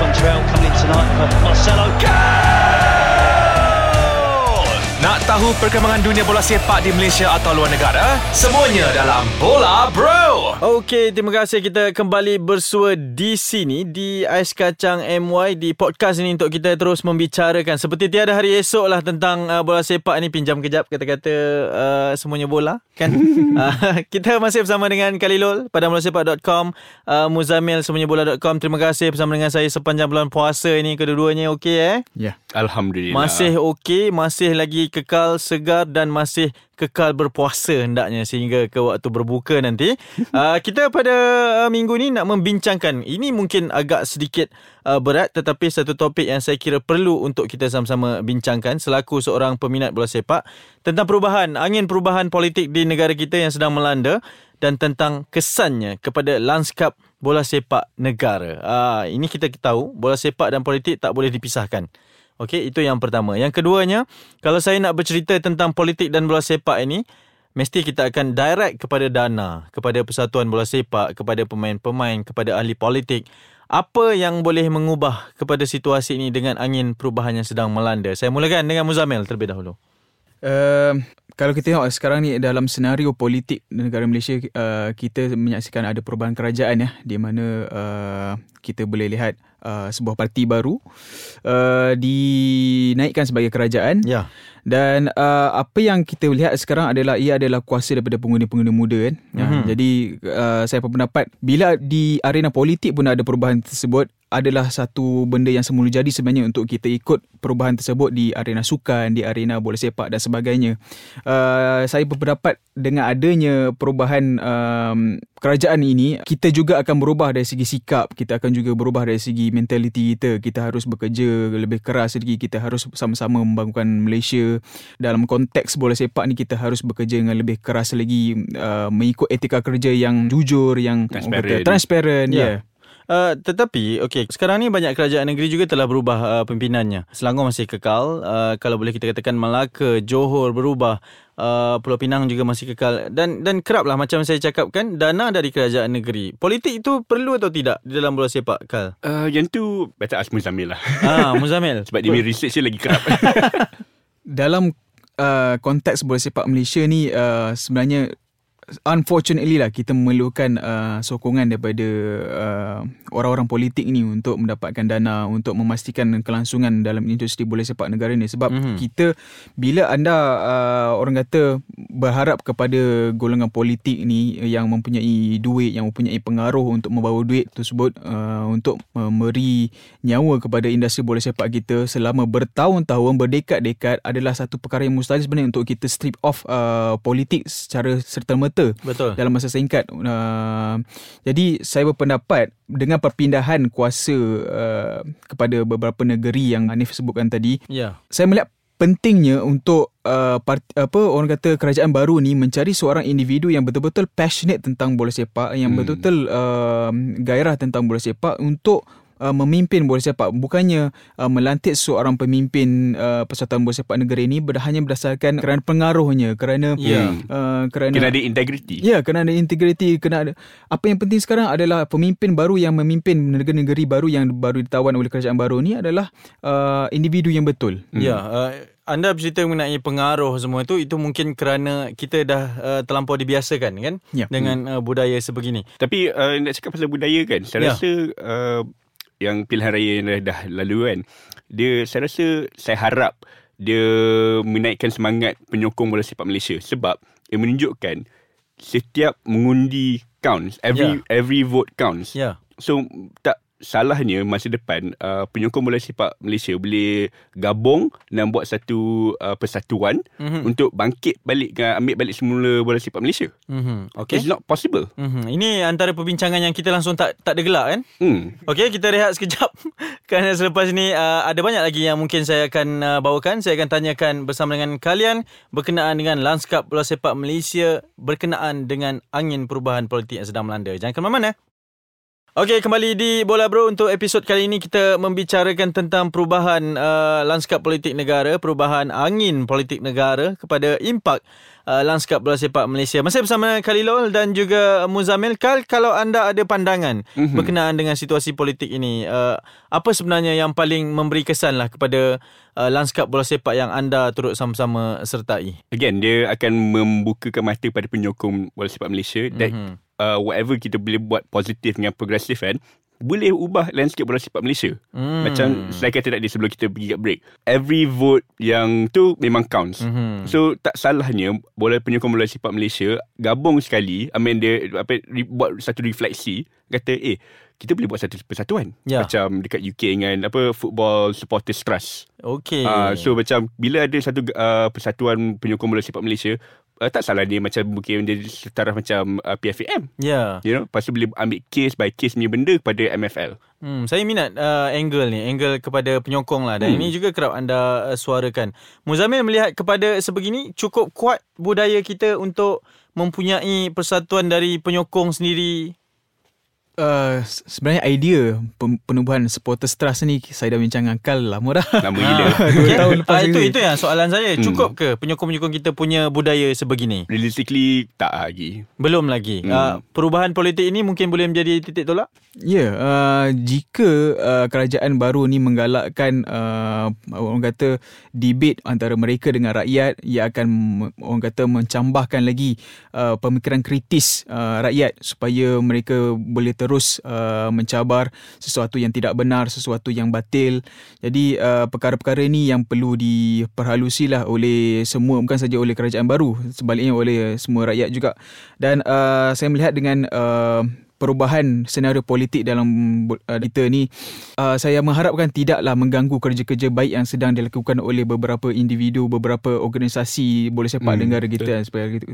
Contrell coming in tonight for Marcelo. Nak tahu perkembangan dunia bola sepak di Malaysia atau luar negara? Semuanya dalam Bola Bro. Okey, terima kasih kita kembali bersua di sini di Ais Kacang MY di podcast ini untuk kita terus membicarakan seperti tiada hari esok lah tentang uh, bola sepak ni pinjam kejap kata-kata uh, semuanya bola kan. uh, kita masih bersama dengan Kalilul pada mulasepak.com, uh, Muzamil semuanya bola.com. Terima kasih bersama dengan saya sepanjang bulan puasa ini kedua-duanya okey eh? Ya. Alhamdulillah. Masih okey, masih lagi kekal segar dan masih kekal berpuasa hendaknya sehingga ke waktu berbuka nanti. uh, kita pada uh, minggu ni nak membincangkan. Ini mungkin agak sedikit uh, berat tetapi satu topik yang saya kira perlu untuk kita sama-sama bincangkan selaku seorang peminat bola sepak tentang perubahan, angin perubahan politik di negara kita yang sedang melanda dan tentang kesannya kepada lanskap bola sepak negara. Uh, ini kita tahu bola sepak dan politik tak boleh dipisahkan. Okey, itu yang pertama. Yang keduanya, kalau saya nak bercerita tentang politik dan bola sepak ini, mesti kita akan direct kepada dana, kepada persatuan bola sepak, kepada pemain-pemain, kepada ahli politik. Apa yang boleh mengubah kepada situasi ini dengan angin perubahan yang sedang melanda? Saya mulakan dengan Muzamil terlebih dahulu. Uh, kalau kita tengok sekarang ni dalam senario politik negara Malaysia uh, kita menyaksikan ada perubahan kerajaan ya di mana uh, kita boleh lihat uh, sebuah parti baru uh, dinaikkan sebagai kerajaan. Ya. Dan uh, apa yang kita lihat sekarang adalah ia adalah kuasa daripada pengundi-pengundi muda kan. Mm-hmm. Ya, jadi uh, saya berpendapat bila di arena politik pun ada perubahan tersebut adalah satu benda yang semula jadi sebenarnya untuk kita ikut perubahan tersebut di arena sukan, di arena bola sepak dan sebagainya. Uh, saya berpendapat dengan adanya perubahan um, kerajaan ini, kita juga akan berubah dari segi sikap, kita akan juga berubah dari segi mentaliti kita. Kita harus bekerja lebih keras lagi, kita harus sama-sama membangunkan Malaysia. Dalam konteks bola sepak ni kita harus bekerja dengan lebih keras lagi uh, mengikut etika kerja yang jujur, yang Transparent. transparent. Ya. Yeah. Uh, tetapi, okey, sekarang ni banyak kerajaan negeri juga telah berubah uh, pimpinannya. Selangor masih kekal. Uh, kalau boleh kita katakan Melaka, Johor berubah. Uh, Pulau Pinang juga masih kekal. Dan dan kerap lah macam saya cakapkan, dana dari kerajaan negeri. Politik itu perlu atau tidak di dalam bola sepak, Kal? Uh, yang tu better ask Muzamil lah. Ah, Muzamil. Sebab dia research dia lagi kerap. dalam uh, konteks bola sepak Malaysia ni uh, sebenarnya unfortunately lah kita memerlukan uh, sokongan daripada uh, orang-orang politik ni untuk mendapatkan dana untuk memastikan kelangsungan dalam industri bola sepak negara ni sebab mm-hmm. kita bila anda uh, orang kata berharap kepada golongan politik ni yang mempunyai duit yang mempunyai pengaruh untuk membawa duit tersebut uh, untuk memberi nyawa kepada industri bola sepak kita selama bertahun-tahun berdekad-dekad adalah satu perkara yang mustahil sebenarnya untuk kita strip off uh, politik secara serta-merta Betul. dalam masa singkat. Uh, jadi saya berpendapat dengan perpindahan kuasa uh, kepada beberapa negeri yang Hanif sebutkan tadi, Ya. saya melihat pentingnya untuk uh, part, apa orang kata kerajaan baru ni mencari seorang individu yang betul-betul passionate tentang bola sepak, yang Hmm. betul-betul uh, gairah tentang bola sepak untuk uh, memimpin bola sepak bukannya uh, melantik seorang pemimpin uh, persatuan bola sepak negara ini ber- hanya berdasarkan kerana pengaruhnya kerana Ya. uh, kerana Kena ada integriti. Ya, kena ada integriti, kena ada. Apa yang penting sekarang adalah pemimpin baru yang memimpin negeri-negeri baru yang baru ditawan oleh kerajaan baru ni adalah uh, individu yang betul. Ya, uh, anda bercerita mengenai pengaruh semua itu itu mungkin kerana kita dah uh, terlampau dibiasakan kan Ya. dengan uh, budaya sebegini. Tapi uh, nak cakap pasal budaya kan, Ya. saya rasa uh, yang pilihan raya yang dah, dah lalu kan, dia saya rasa saya harap dia menaikkan semangat penyokong bola sepak Malaysia sebab ia menunjukkan setiap mengundi counts, every Ya. every vote counts. Ya. So tak salahnya masa depan uh, penyokong bola sepak Malaysia boleh gabung dan buat satu uh, persatuan Mhm. mm-hmm. untuk bangkit balik uh, ambil balik semula bola sepak Malaysia. Mhm. Okay. It's not possible. Mhm. Ini antara perbincangan yang kita langsung tak tak ada gelak kan? Hmm. Okey, kita rehat sekejap. Kerana selepas ni uh, ada banyak lagi yang mungkin saya akan uh, bawakan. Saya akan tanyakan bersama dengan kalian berkenaan dengan lanskap bola sepak Malaysia berkenaan dengan angin perubahan politik yang sedang melanda. Jangan ke mana-mana. Okey, kembali di Bola Bro untuk episod kali ini kita membicarakan tentang perubahan uh, lanskap politik negara, perubahan angin politik negara kepada impak uh, lanskap bola sepak Malaysia. Masih bersama Khalilul dan juga Muzamil. Kal, kalau anda ada pandangan mm-hmm. berkenaan dengan situasi politik ini, uh, apa sebenarnya yang paling memberi kesan lah kepada uh, lanskap bola sepak yang anda turut sama-sama sertai? Again, dia akan membukakan mata pada penyokong bola sepak Malaysia that mm-hmm. Uh, whatever kita boleh buat positif dengan progresif kan, boleh ubah landscape bola sepak Malaysia. Hmm. Macam saya kata tadi sebelum kita pergi kat break. Every vote yang tu memang counts. Hmm. So tak salahnya bola penyokong bola sepak Malaysia gabung sekali, I mean dia apa buat satu refleksi kata eh kita boleh buat satu persatuan. Ya. Macam dekat UK dengan apa Football Supporters Trust. Okay. Uh, so macam bila ada satu uh, persatuan penyokong bola sepak Malaysia, uh, tak salah dia macam mungkin dia setaraf macam uh, PFAM. Ya. Yeah. You know, lepas tu boleh ambil case by case punya benda kepada MFL. Hmm, saya minat uh, angle ni, angle kepada penyokong lah. Dan hmm. ini juga kerap anda uh, suarakan. Muzamil melihat kepada sebegini, cukup kuat budaya kita untuk mempunyai persatuan dari penyokong sendiri Uh, sebenarnya idea penubuhan supporters trust ni saya dah bincang dengan Kal lama dah. Lama gila. Dua tahun lepas uh, itu itu yang soalan saya. Hmm. Cukup ke penyokong-penyokong kita punya budaya sebegini? Realistically tak lagi. Belum lagi. Hmm. Uh, perubahan politik ini mungkin boleh menjadi titik tolak? Ya, yeah, uh, jika uh, kerajaan baru ni menggalakkan uh, orang kata debate antara mereka dengan rakyat, ia akan orang kata mencambahkan lagi uh, pemikiran kritis uh, rakyat supaya mereka boleh terus uh, mencabar sesuatu yang tidak benar, sesuatu yang batil. Jadi uh, perkara-perkara ini yang perlu diperhalusilah oleh semua bukan saja oleh kerajaan baru, sebaliknya oleh semua rakyat juga. Dan uh, saya melihat dengan uh, perubahan senario politik dalam uh, kita ni uh, saya mengharapkan tidaklah mengganggu kerja-kerja baik yang sedang dilakukan oleh beberapa individu beberapa organisasi boleh sepak hmm, negara kita seperti,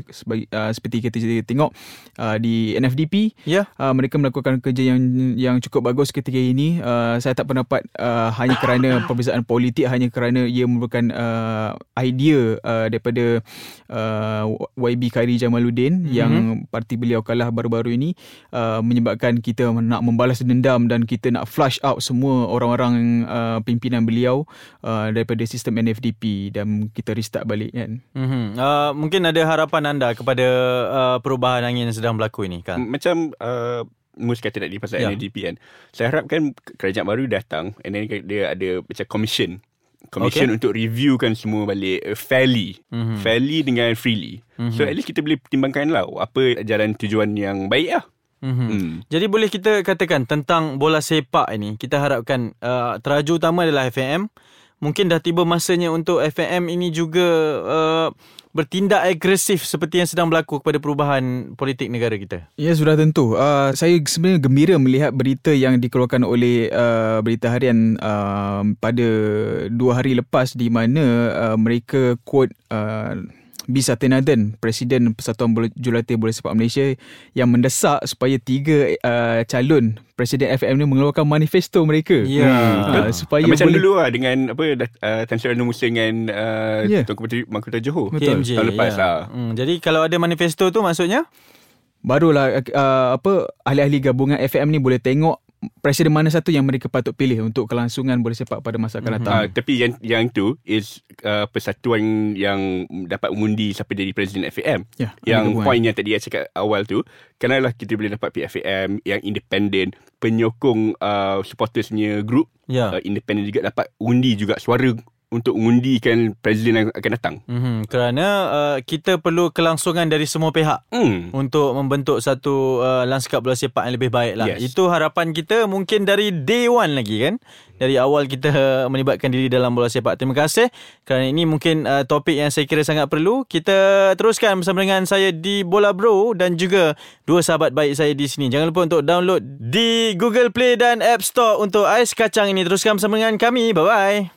uh, seperti kita tengok uh, di NFDP yeah. uh, mereka melakukan kerja yang yang cukup bagus ketika ini uh, saya tak pendapat uh, hanya kerana perbezaan politik hanya kerana ia merupakan uh, idea uh, daripada uh, YB Khairi Jamaluddin mm-hmm. yang parti beliau kalah baru-baru ini uh, Uh, menyebabkan kita nak membalas dendam dan kita nak flush out semua orang-orang uh, pimpinan beliau uh, daripada sistem NFDP dan kita restart balik kan. Mm-hmm. Uh, mungkin ada harapan anda kepada uh, perubahan angin yang sedang berlaku ini kan? Macam uh, Mus kata tadi pasal yeah. NFDP kan. Saya harapkan kerajaan baru datang and then dia ada macam commission commission okay. untuk reviewkan semua balik uh, fairly mm-hmm. fairly dengan freely mm-hmm. so at least kita boleh pertimbangkan lah apa jalan tujuan yang baik lah Mm-hmm. Hmm. Jadi boleh kita katakan tentang bola sepak ini kita harapkan uh, teraju utama adalah FAM. Mungkin dah tiba masanya untuk FAM ini juga uh, bertindak agresif seperti yang sedang berlaku kepada perubahan politik negara kita. Ya sudah tentu. Uh, saya sebenarnya gembira melihat berita yang dikeluarkan oleh uh, berita harian uh, pada dua hari lepas di mana uh, mereka quote uh, B. Satyanardan, Presiden Persatuan Jurulatih Bola Sepak Malaysia yang mendesak supaya tiga uh, calon Presiden FM ni mengeluarkan manifesto mereka. Ya. Yeah. Uh, supaya Macam boleh... dulu lah dengan apa uh, Tan Sri Musa dengan uh, yeah. Tuan Mahkota Johor. Betul. TMJ, tahun lepas yeah. lah. Hmm, jadi kalau ada manifesto tu maksudnya? Barulah uh, apa ahli-ahli gabungan FM ni boleh tengok presiden mana satu yang mereka patut pilih untuk kelangsungan bola sepak pada masa akan datang. Mm-hmm. Uh, tapi yang yang tu is uh, persatuan yang dapat mengundi siapa jadi presiden FAM. Yeah, yang poin yang tadi saya cakap awal tu, kenalah kita boleh dapat PFAM yang independen, penyokong uh, supportersnya group, yeah. uh, independen juga dapat undi juga suara untuk mengundikan presiden yang akan datang. Mm-hmm. Kerana uh, kita perlu kelangsungan dari semua pihak mm. untuk membentuk satu uh, lanskap bola sepak yang lebih baik lah. Yes. Itu harapan kita mungkin dari day one lagi kan. Dari awal kita melibatkan diri dalam bola sepak. Terima kasih kerana ini mungkin uh, topik yang saya kira sangat perlu. Kita teruskan bersama dengan saya di Bola Bro dan juga dua sahabat baik saya di sini. Jangan lupa untuk download di Google Play dan App Store untuk Ais Kacang ini. Teruskan bersama dengan kami. Bye-bye.